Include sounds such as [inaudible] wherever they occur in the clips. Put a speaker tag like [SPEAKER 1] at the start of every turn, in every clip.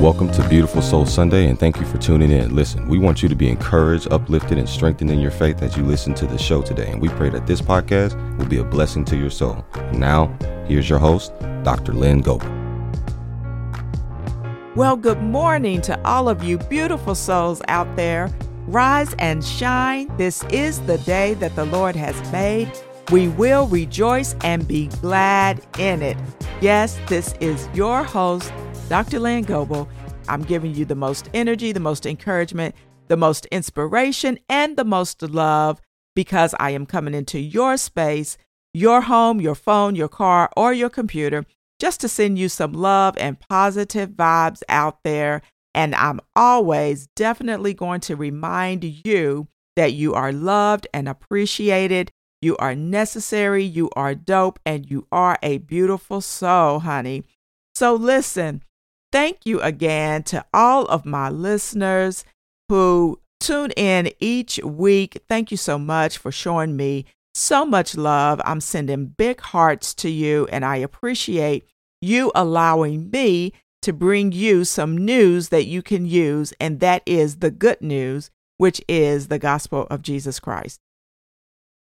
[SPEAKER 1] Welcome to Beautiful Soul Sunday, and thank you for tuning in. Listen, we want you to be encouraged, uplifted, and strengthened in your faith as you listen to the show today. And we pray that this podcast will be a blessing to your soul. Now, here's your host, Dr. Lynn Goebel.
[SPEAKER 2] Well, good morning to all of you beautiful souls out there. Rise and shine. This is the day that the Lord has made. We will rejoice and be glad in it. Yes, this is your host, Dr. Lynn Goebel. I'm giving you the most energy, the most encouragement, the most inspiration, and the most love because I am coming into your space, your home, your phone, your car, or your computer just to send you some love and positive vibes out there. And I'm always definitely going to remind you that you are loved and appreciated. You are necessary, you are dope, and you are a beautiful soul, honey. So, listen, Thank you again to all of my listeners who tune in each week. Thank you so much for showing me so much love. I'm sending big hearts to you, and I appreciate you allowing me to bring you some news that you can use, and that is the good news, which is the gospel of Jesus Christ.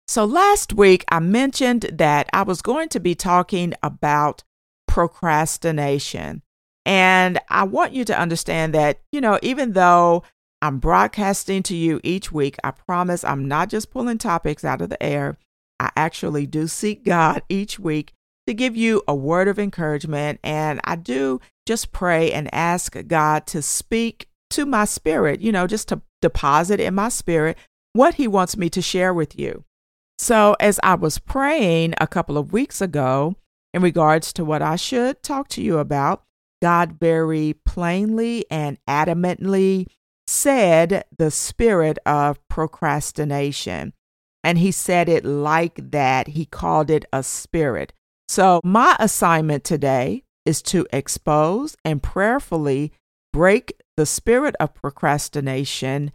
[SPEAKER 2] So, last week I mentioned that I was going to be talking about procrastination. And I want you to understand that, you know, even though I'm broadcasting to you each week, I promise I'm not just pulling topics out of the air. I actually do seek God each week to give you a word of encouragement. And I do just pray and ask God to speak to my spirit, you know, just to deposit in my spirit what He wants me to share with you. So, as I was praying a couple of weeks ago in regards to what I should talk to you about, God very plainly and adamantly said the spirit of procrastination. And he said it like that. He called it a spirit. So, my assignment today is to expose and prayerfully break the spirit of procrastination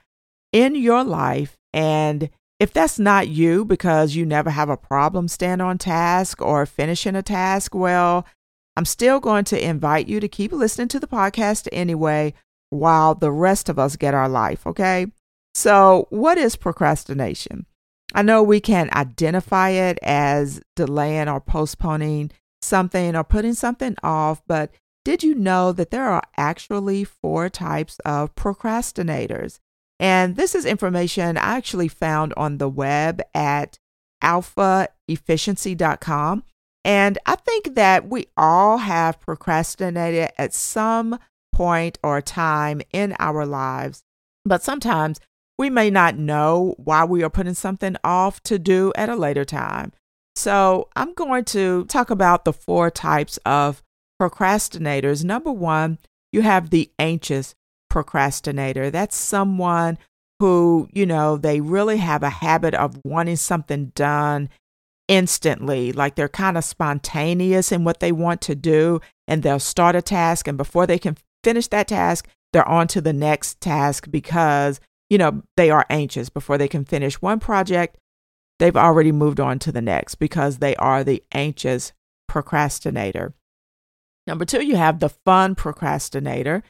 [SPEAKER 2] in your life. And if that's not you because you never have a problem staying on task or finishing a task, well, I'm still going to invite you to keep listening to the podcast anyway while the rest of us get our life, okay? So, what is procrastination? I know we can identify it as delaying or postponing something or putting something off, but did you know that there are actually four types of procrastinators? And this is information I actually found on the web at alphaefficiency.com. And I think that we all have procrastinated at some point or time in our lives, but sometimes we may not know why we are putting something off to do at a later time. So, I'm going to talk about the four types of procrastinators. Number one, you have the anxious procrastinator. That's someone who, you know, they really have a habit of wanting something done instantly. Like they're kind of spontaneous in what they want to do, and they'll start a task, and before they can finish that task, they're on to the next task because, you know, they are anxious. Before they can finish one project, they've already moved on to the next because they are the anxious procrastinator. Number two, you have the fun procrastinator.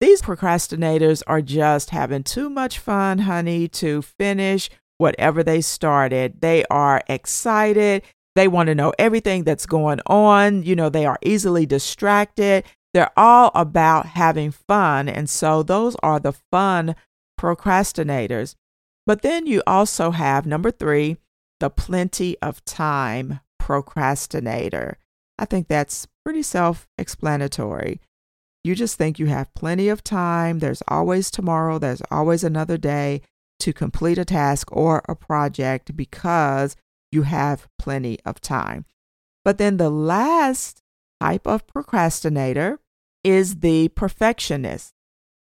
[SPEAKER 2] These procrastinators are just having too much fun, honey, to finish whatever they started. They are excited. They want to know everything that's going on. You know, they are easily distracted. They're all about having fun. And so those are the fun procrastinators. But then you also have number three, the plenty of time procrastinator. I think that's pretty self explanatory. You just think you have plenty of time. There's always tomorrow. There's always another day to complete a task or a project because you have plenty of time. But then the last type of procrastinator is the perfectionist.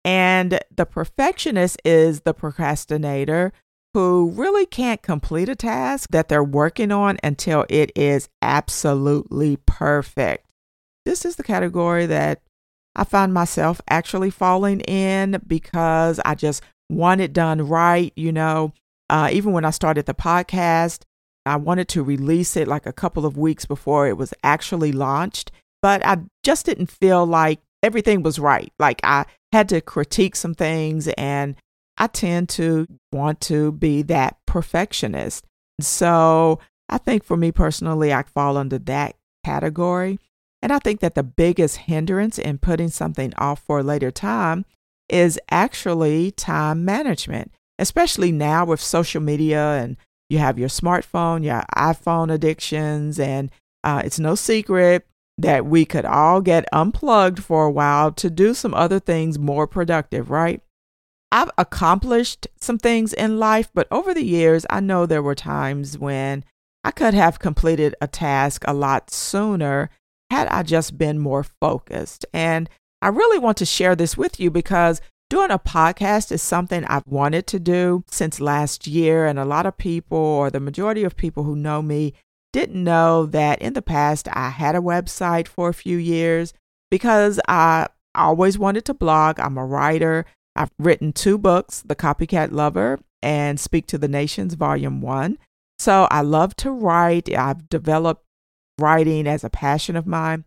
[SPEAKER 2] And the perfectionist is the procrastinator who really can't complete a task that they're working on until it is absolutely perfect. This is the category that I find myself actually falling in because I just want it done right. You know, uh, even when I started the podcast, I wanted to release it like a couple of weeks before it was actually launched, but I just didn't feel like everything was right. Like I had to critique some things and I tend to want to be that perfectionist. So I think for me personally, I fall under that category. And I think that the biggest hindrance in putting something off for a later time is actually time management, especially now with social media and you have your smartphone, your iPhone addictions, and uh, it's no secret that we could all get unplugged for a while to do some other things more productive, right? I've accomplished some things in life, but over the years, I know there were times when I could have completed a task a lot sooner had I just been more focused. And I really want to share this with you because doing a podcast is something I've wanted to do since last year. And a lot of people, or the majority of people who know me, didn't know that in the past I had a website for a few years because I always wanted to blog. I'm a writer. I've written two books, The Copycat Lover and Speak to the Nations, Volume 1. So I love to write. I've developed writing as a passion of mine,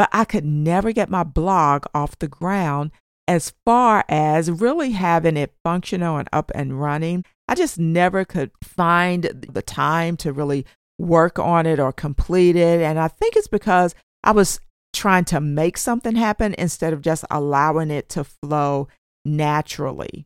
[SPEAKER 2] but I could never get my blog off the ground as far as really having it functional and up and running. I just never could find the time to really work on it or complete it. And I think it's because I was trying to make something happen instead of just allowing it to flow naturally.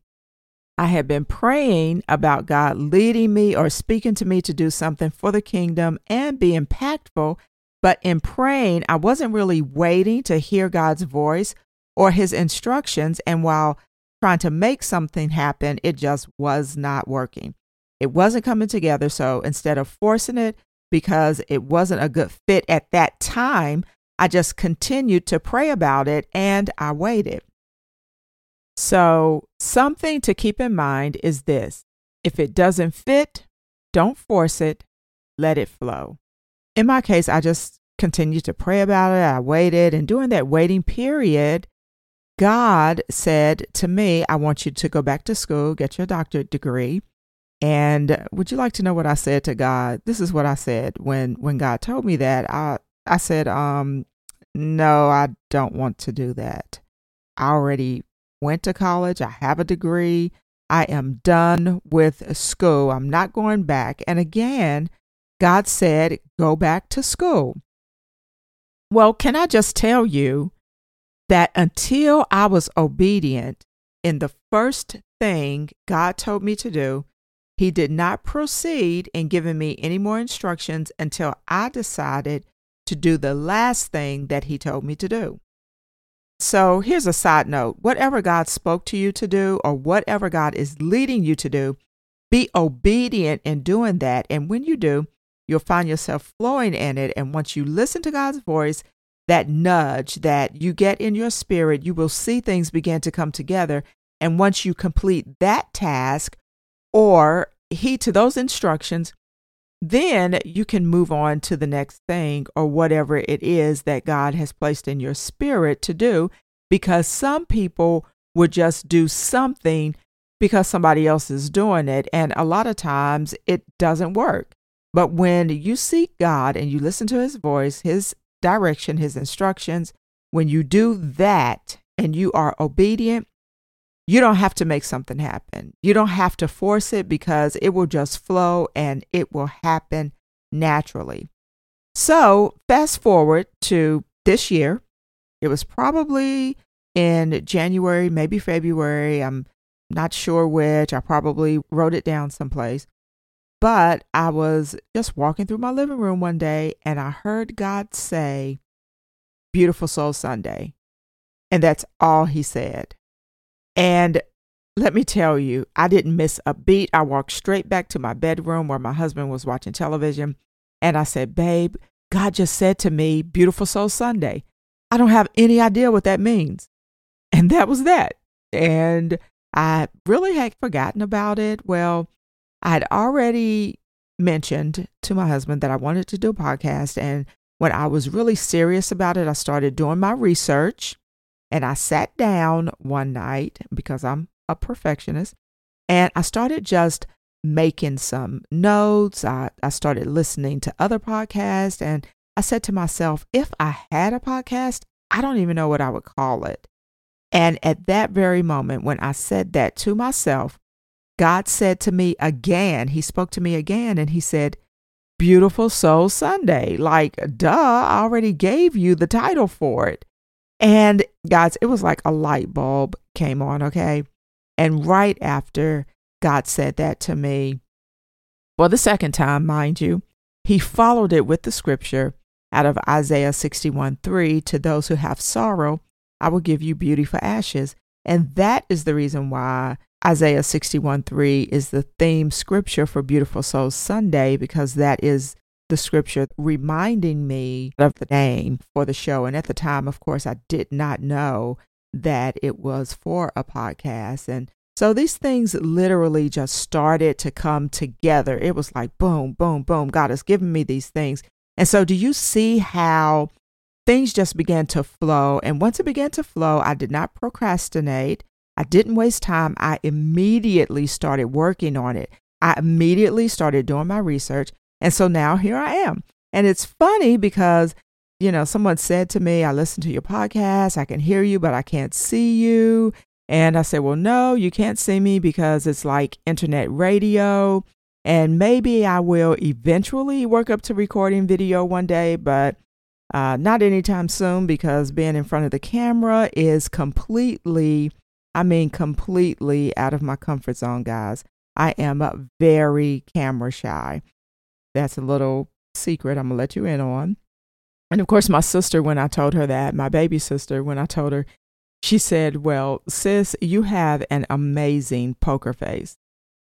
[SPEAKER 2] I had been praying about God leading me or speaking to me to do something for the kingdom and be impactful. But in praying, I wasn't really waiting to hear God's voice or his instructions. And while trying to make something happen, it just was not working. It wasn't coming together. So instead of forcing it because it wasn't a good fit at that time, I just continued to pray about it and I waited. So, something to keep in mind is this if it doesn't fit, don't force it, let it flow. In my case, I just continued to pray about it. I waited, and during that waiting period, God said to me, I want you to go back to school, get your doctorate degree. And would you like to know what I said to God? This is what I said when when God told me that. I I said, um, no, I don't want to do that. I already went to college, I have a degree, I am done with school. I'm not going back. And again, God said, go back to school. Well, can I just tell you that until I was obedient in the first thing God told me to do, He did not proceed in giving me any more instructions until I decided to do the last thing that He told me to do. So here's a side note whatever God spoke to you to do, or whatever God is leading you to do, be obedient in doing that. And when you do, you'll find yourself flowing in it. And once you listen to God's voice, that nudge that you get in your spirit, you will see things begin to come together. And once you complete that task or heed to those instructions, then you can move on to the next thing or whatever it is that God has placed in your spirit to do. Because some people would just do something because somebody else is doing it. And a lot of times it doesn't work. But when you seek God and you listen to his voice, his direction, his instructions, when you do that and you are obedient, you don't have to make something happen. You don't have to force it because it will just flow and it will happen naturally. So, fast forward to this year. It was probably in January, maybe February. I'm not sure which. I probably wrote it down someplace. But I was just walking through my living room one day and I heard God say, Beautiful Soul Sunday. And that's all he said. And let me tell you, I didn't miss a beat. I walked straight back to my bedroom where my husband was watching television. And I said, Babe, God just said to me, Beautiful Soul Sunday. I don't have any idea what that means. And that was that. And I really had forgotten about it. Well, I had already mentioned to my husband that I wanted to do a podcast. And when I was really serious about it, I started doing my research. And I sat down one night because I'm a perfectionist and I started just making some notes. I, I started listening to other podcasts and I said to myself, if I had a podcast, I don't even know what I would call it. And at that very moment, when I said that to myself, God said to me again, He spoke to me again, and He said, Beautiful Soul Sunday. Like, duh, I already gave you the title for it. And guys, it was like a light bulb came on, okay? And right after God said that to me, for the second time, mind you, he followed it with the scripture out of Isaiah 61 3 to those who have sorrow, I will give you beauty for ashes. And that is the reason why Isaiah 61 3 is the theme scripture for Beautiful Souls Sunday, because that is the scripture reminding me of the name for the show. And at the time, of course, I did not know that it was for a podcast. And so these things literally just started to come together. It was like boom, boom, boom. God has given me these things. And so, do you see how things just began to flow? And once it began to flow, I did not procrastinate. I didn't waste time. I immediately started working on it. I immediately started doing my research. And so now here I am. And it's funny because, you know, someone said to me, I listen to your podcast, I can hear you, but I can't see you. And I said, Well, no, you can't see me because it's like internet radio. And maybe I will eventually work up to recording video one day, but uh, not anytime soon because being in front of the camera is completely, I mean, completely out of my comfort zone, guys. I am very camera shy. That's a little secret I'm going to let you in on. And of course, my sister, when I told her that, my baby sister, when I told her, she said, Well, sis, you have an amazing poker face.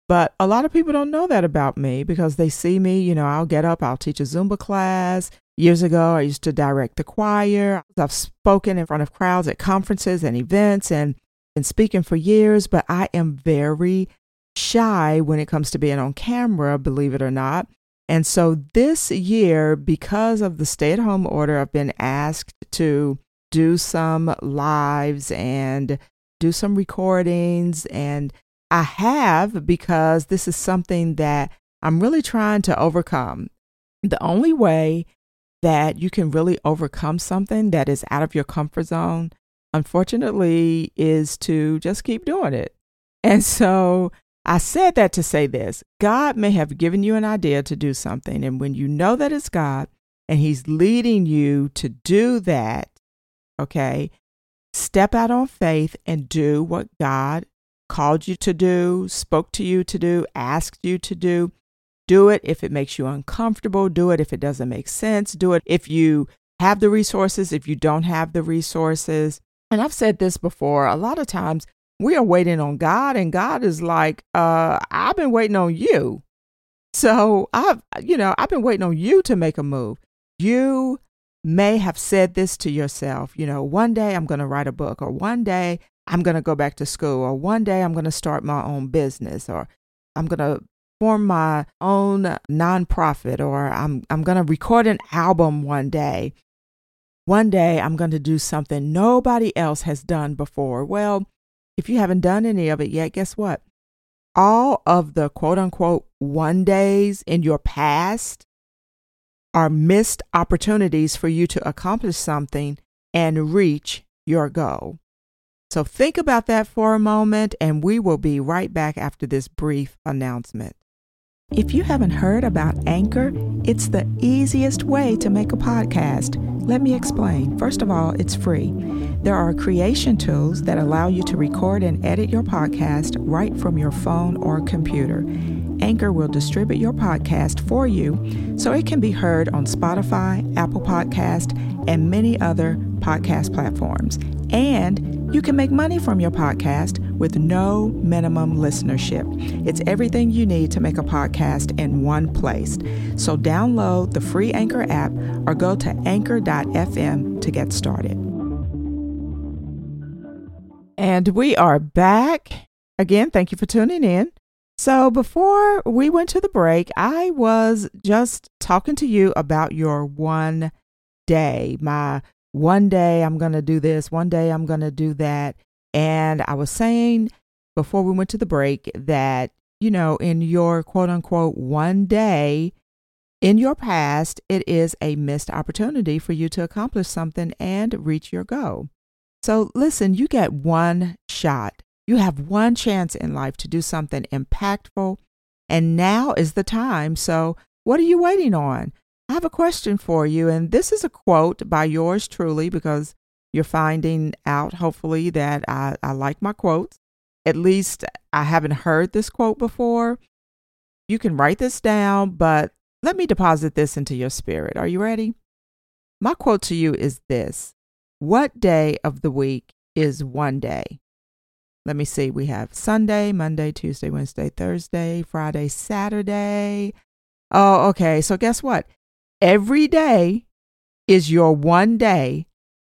[SPEAKER 2] But a lot of people don't know that about me because they see me, you know, I'll get up, I'll teach a Zumba class. Years ago, I used to direct the choir. I've spoken in front of crowds at conferences and events and been speaking for years, but I am very shy when it comes to being on camera, believe it or not. And so this year, because of the stay at home order, I've been asked to do some lives and do some recordings. And I have because this is something that I'm really trying to overcome. The only way that you can really overcome something that is out of your comfort zone, unfortunately, is to just keep doing it. And [laughs] so I said that to say this God may have given you an idea to do something. And when you know that it's God and He's leading you to do that, Okay. Step out on faith and do what God called you to do, spoke to you to do, asked you to do. Do it if it makes you uncomfortable. Do it if it doesn't make sense. Do it if you have the resources, if you don't have the resources. And I've said this before a lot of times we are waiting on God, and God is like, uh, I've been waiting on you. So I've, you know, I've been waiting on you to make a move. You may have said this to yourself, you know, one day I'm going to write a book, or one day I'm going to go back to school, or one day I'm going to start my own business, or I'm going to form my own nonprofit, or I'm, I'm going to record an album one day. One day I'm going to do something nobody else has done before. Well, if you haven't done any of it yet, guess what? All of the quote unquote one days in your past are missed opportunities for you to accomplish something and reach your goal. So think about that for a moment, and we will be right back after this brief announcement. If you haven't heard about Anchor, it's the easiest way to make a podcast. Let me explain. First of all, it's free. There are creation tools that allow you to record and edit your podcast right from your phone or computer. Anchor will distribute your podcast for you so it can be heard on Spotify, Apple Podcast, and many other podcast platforms. And you can make money from your podcast with no minimum listenership. It's everything you need to make a podcast in one place. So download the free Anchor app or go to anchor.fm to get started. And we are back. Again, thank you for tuning in. So, before we went to the break, I was just talking to you about your one day. My one day I'm going to do this, one day I'm going to do that. And I was saying before we went to the break that, you know, in your quote unquote one day, in your past, it is a missed opportunity for you to accomplish something and reach your goal. So, listen, you get one shot. You have one chance in life to do something impactful, and now is the time. So, what are you waiting on? I have a question for you, and this is a quote by yours truly because you're finding out, hopefully, that I, I like my quotes. At least I haven't heard this quote before. You can write this down, but let me deposit this into your spirit. Are you ready? My quote to you is this What day of the week is one day? Let me see. We have Sunday, Monday, Tuesday, Wednesday, Thursday, Friday, Saturday. Oh, okay. So, guess what? Every day is your one day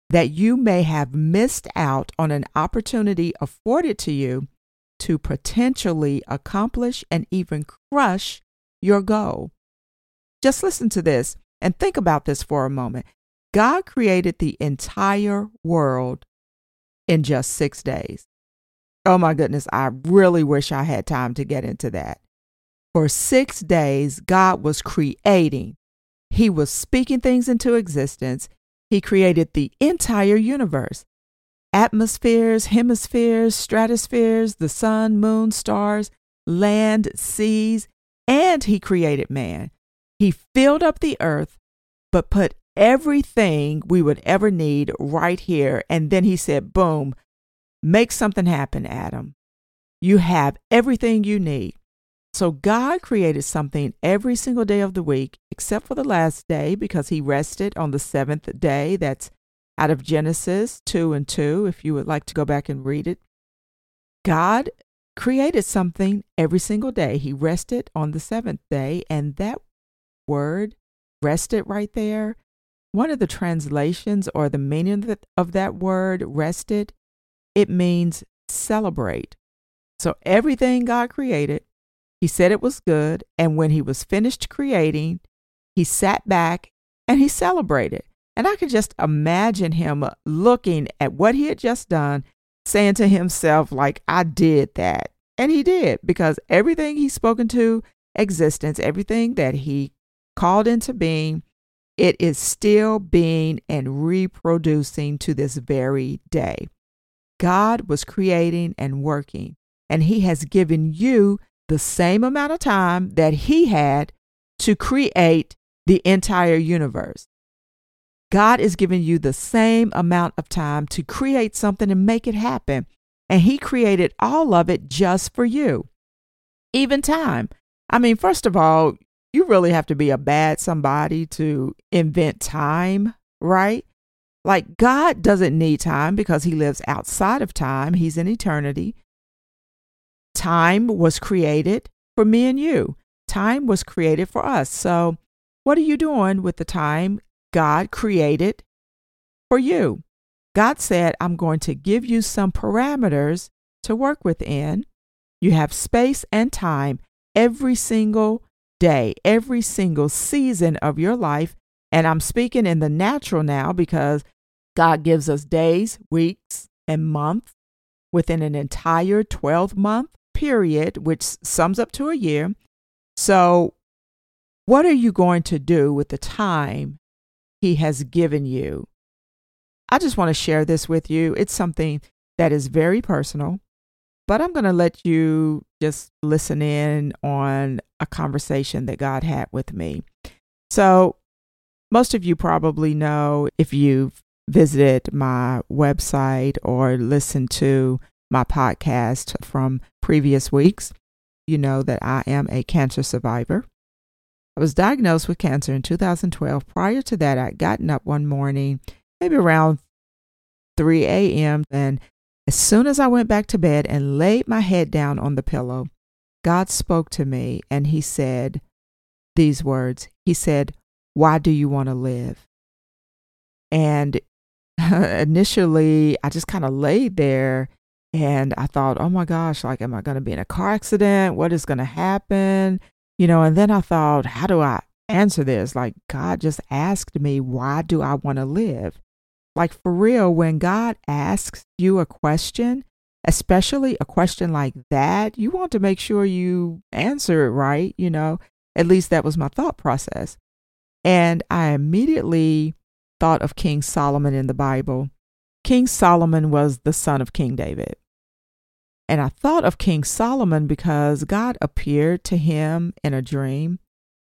[SPEAKER 2] that you may have missed out on an opportunity afforded to you to potentially accomplish and even crush your goal. Just listen to this and think about this for a moment. God created the entire world in just six days. Oh my goodness, I really wish I had time to get into that. For six days, God was creating, He was speaking things into existence. He created the entire universe atmospheres, hemispheres, stratospheres, the sun, moon, stars, land, seas, and He created man. He filled up the earth, but put everything we would ever need right here. And then he said, Boom, make something happen, Adam. You have everything you need. So God created something every single day of the week, except for the last day, because he rested on the seventh day. That's out of Genesis 2 and 2, if you would like to go back and read it. God created something every single day. He rested on the seventh day, and that word rested right there. One of the translations or the meaning of that word rested, it means celebrate. So everything God created, he said it was good. And when he was finished creating, he sat back and he celebrated. And I could just imagine him looking at what he had just done, saying to himself, like, I did that. And he did, because everything he spoke into existence, everything that he called into being, it is still being and reproducing to this very day. God was creating and working, and He has given you the same amount of time that He had to create the entire universe. God is giving you the same amount of time to create something and make it happen. And He created all of it just for you. Even time. I mean, first of all, you really have to be a bad somebody to invent time, right? Like God doesn't need time because he lives outside of time, he's in eternity. Time was created for me and you. Time was created for us. So, what are you doing with the time God created for you? God said, I'm going to give you some parameters to work within. You have space and time every single day, every single season of your life. And I'm speaking in the natural now because God gives us days, weeks, and months within an entire 12 month period, which sums up to a year. So, what are you going to do with the time He has given you? I just want to share this with you. It's something that is very personal but I'm going to let you just listen in on a conversation that God had with me. So, most of you probably know if you've visited my website or listened to my podcast from previous weeks, you know that I am a cancer survivor. I was diagnosed with cancer in 2012. Prior to that, I'd gotten up one morning, maybe around 3 a.m., and as soon as I went back to bed and laid my head down on the pillow, God spoke to me and He said these words He said, Why do you want to live? And [laughs] initially, I just kind of laid there and I thought, oh my gosh, like, am I going to be in a car accident? What is going to happen? You know, and then I thought, how do I answer this? Like, God just asked me, why do I want to live? Like for real, when God asks you a question, especially a question like that, you want to make sure you answer it right, you know, At least that was my thought process. And I immediately thought of King Solomon in the Bible. King Solomon was the son of King David. And I thought of King Solomon because God appeared to him in a dream.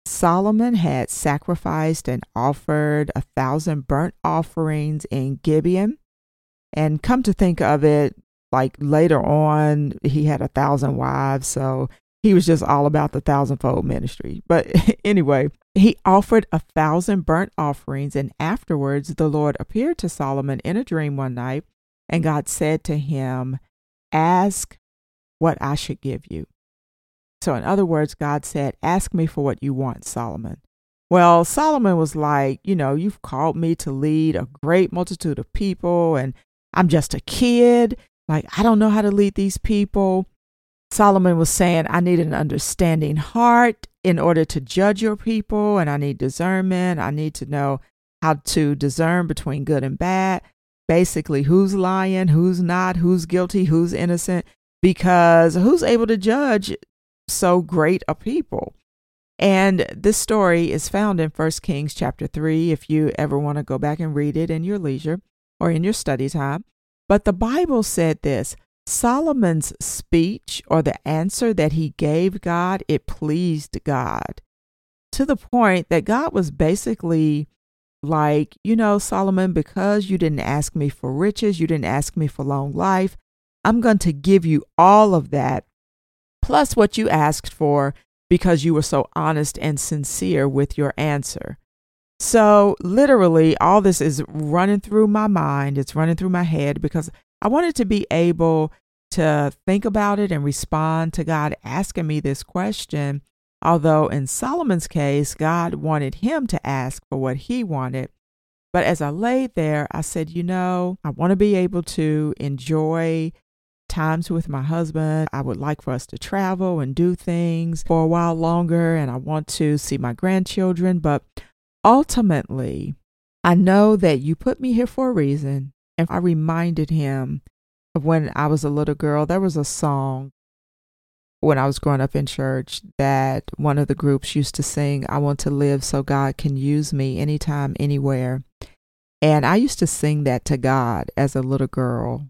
[SPEAKER 2] Solomon had sacrificed and offered a thousand burnt offerings in Gibeon. And come to think of it, like later on, he had a thousand wives. So he was just all about the thousandfold ministry. But [laughs] anyway, he offered a thousand burnt offerings, and afterwards the Lord appeared to Solomon in a dream one night, and God said to him, Ask what I should give you. So, in other words, God said, Ask me for what you want, Solomon. Well, Solomon was like, You know, you've called me to lead a great multitude of people, and I'm just a kid. Like, I don't know how to lead these people. Solomon was saying, I need an understanding heart in order to judge your people, and I need discernment. I need to know how to discern between good and bad. Basically, who's lying, who's not, who's guilty, who's innocent, because who's able to judge so great a people? And this story is found in 1 Kings chapter 3 if you ever want to go back and read it in your leisure or in your study time. But the Bible said this Solomon's speech or the answer that he gave God, it pleased God to the point that God was basically like, you know, Solomon, because you didn't ask me for riches, you didn't ask me for long life, I'm going to give you all of that, plus what you asked for because you were so honest and sincere with your answer. So, literally, all this is running through my mind. It's running through my head because I wanted to be able to think about it and respond to God asking me this question. Although in Solomon's case, God wanted him to ask for what he wanted. But as I laid there, I said, you know, I want to be able to enjoy times with my husband. I would like for us to travel and do things for a while longer, and I want to see my grandchildren. But ultimately, I know that you put me here for a reason. And I reminded him of when I was a little girl, there was a song when I was growing up in church that one of the groups used to sing, I want to live so God can use me anytime, anywhere. And I used to sing that to God as a little girl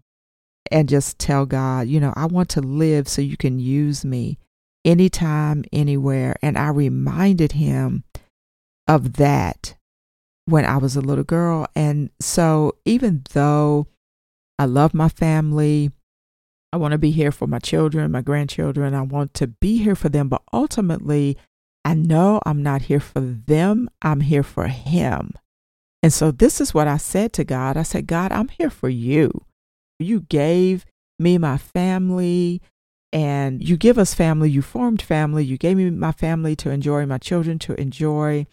[SPEAKER 2] and just tell God, you know, I want to live so you can use me anytime, anywhere. And I reminded him of that when I was a little girl. And so even though I love my family, I want to be here for my children, my grandchildren, I want to be here for them, but ultimately, I know I'm not here for them, I'm here for Him. And so this is what I said to God I said, God, I'm here for you. You gave me my family and you give us family. You formed family. You gave me my family to enjoy, my children to enjoy.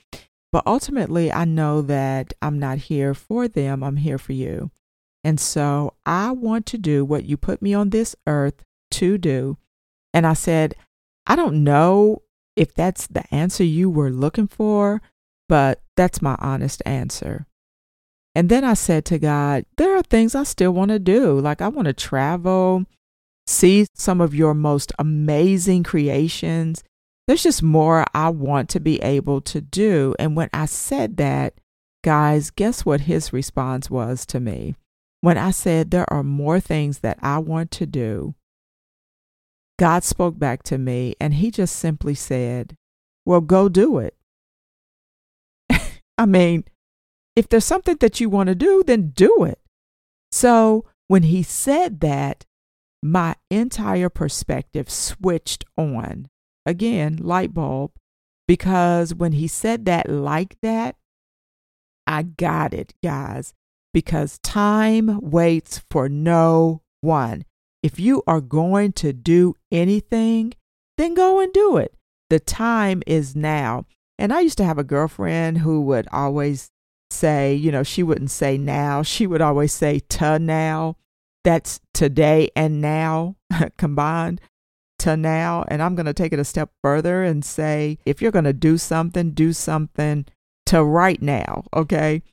[SPEAKER 2] But ultimately, I know that I'm not here for them. I'm here for you. And so I want to do what you put me on this earth to do. And I said, I don't know if that's the answer you were looking for, but that's my honest answer. And then I said to God, there are things I still want to do. Like I want to travel, see some of your most amazing creations. There's just more I want to be able to do. And when I said that, guys, guess what his response was to me? When I said there are more things that I want to do, God spoke back to me and he just simply said, Well, go do it. [laughs] I mean, if there's something that you want to do, then do it. So when he said that, my entire perspective switched on. Again, light bulb. Because when he said that like that, I got it, guys. Because time waits for no one. If you are going to do anything, then go and do it. The time is now. And I used to have a girlfriend who would always say, you know, she wouldn't say now, she would always say to now. That's today and now [laughs] combined to now. And I'm going to take it a step further and say, if you're going to do something, do something to right now, okay?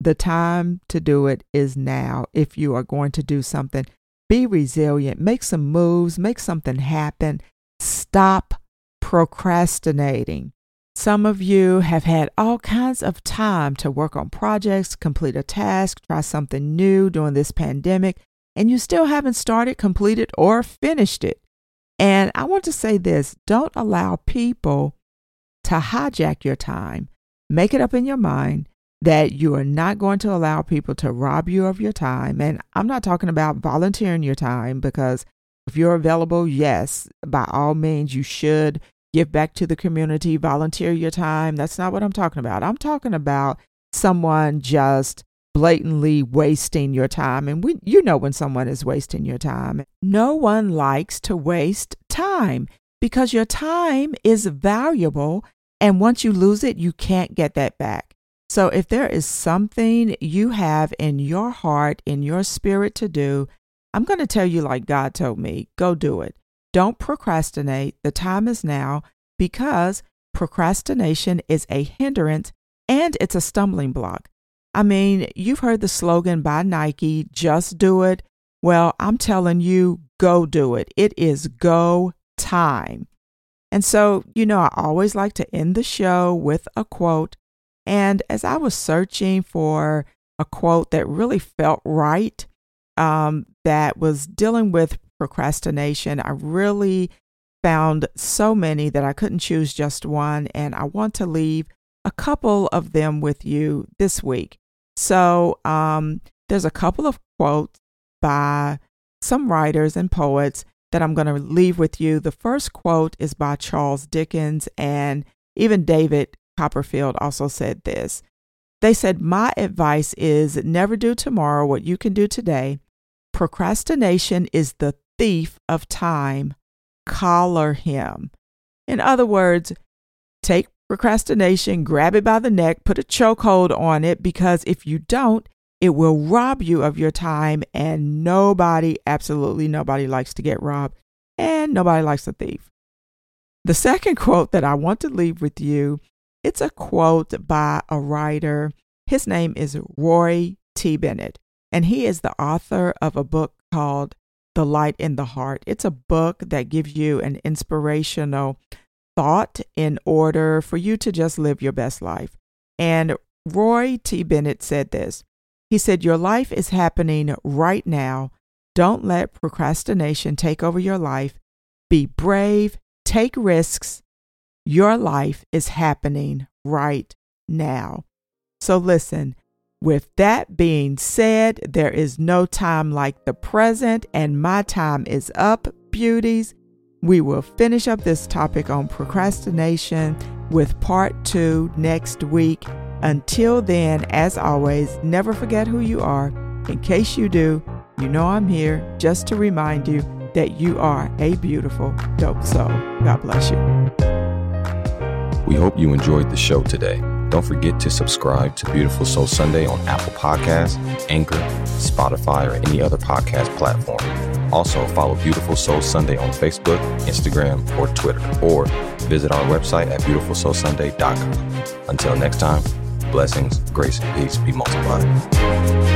[SPEAKER 2] The time to do it is now. If you are going to do something, be resilient, make some moves, make something happen. Stop procrastinating. Some of you have had all kinds of time to work on projects, complete a task, try something new during this pandemic, and you still haven't started, completed, or finished it. And I want to say this don't allow people to hijack your time. Make it up in your mind that you are not going to allow people to rob you of your time. And I'm not talking about volunteering your time because if you're available, yes, by all means, you should give back to the community, volunteer your time. That's not what I'm talking about. I'm talking about someone just blatantly wasting your time. And we, you know when someone is wasting your time. No one likes to waste time because your time is valuable. And once you lose it, you can't get that back. So if there is something you have in your heart, in your spirit to do, I'm going to tell you like God told me go do it. Don't procrastinate. The time is now because procrastination is a hindrance and it's a stumbling block. I mean, you've heard the slogan by Nike, just do it. Well, I'm telling you, go do it. It is go time. And so, you know, I always like to end the show with a quote. And as I was searching for a quote that really felt right, um, that was dealing with procrastination, I really found so many that I couldn't choose just one. And I want to leave a couple of them with you this week. So um, there's a couple of quotes by some writers and poets that I'm going to leave with you. The first quote is by Charles Dickens, and even David Copperfield also said this. They said, My advice is never do tomorrow what you can do today. Procrastination is the thief of time. Collar him. In other words, take procrastination, grab it by the neck, put a chokehold on it, because if you don't, it will rob you of your time, and nobody, absolutely nobody, likes to get robbed, and nobody likes a thief. The second quote that I want to leave with you, it's a quote by a writer. His name is Roy T. Bennett, and he is the author of a book called The Light in the Heart. It's a book that gives you an inspirational thought in order for you to just live your best life. And Roy T. Bennett said this He said, Your life is happening right now. Don't let procrastination take over your life. Be brave, take risks. Your life is happening right now. So listen, with that being said, there is no time like the present, and my time is up, beauties. We will finish up this topic on procrastination with part two next week. Until then, as always, never forget who you are. In case you do, you know I'm here just to remind you that you are a beautiful, dope soul. God bless you.
[SPEAKER 1] We hope you enjoyed the show today. Don't forget to subscribe to Beautiful Soul Sunday on Apple Podcasts, Anchor, Spotify, or any other podcast platform. Also, follow Beautiful Soul Sunday on Facebook, Instagram, or Twitter, or visit our website at beautifulsoulsunday.com. Until next time, blessings, grace, and peace be multiplied.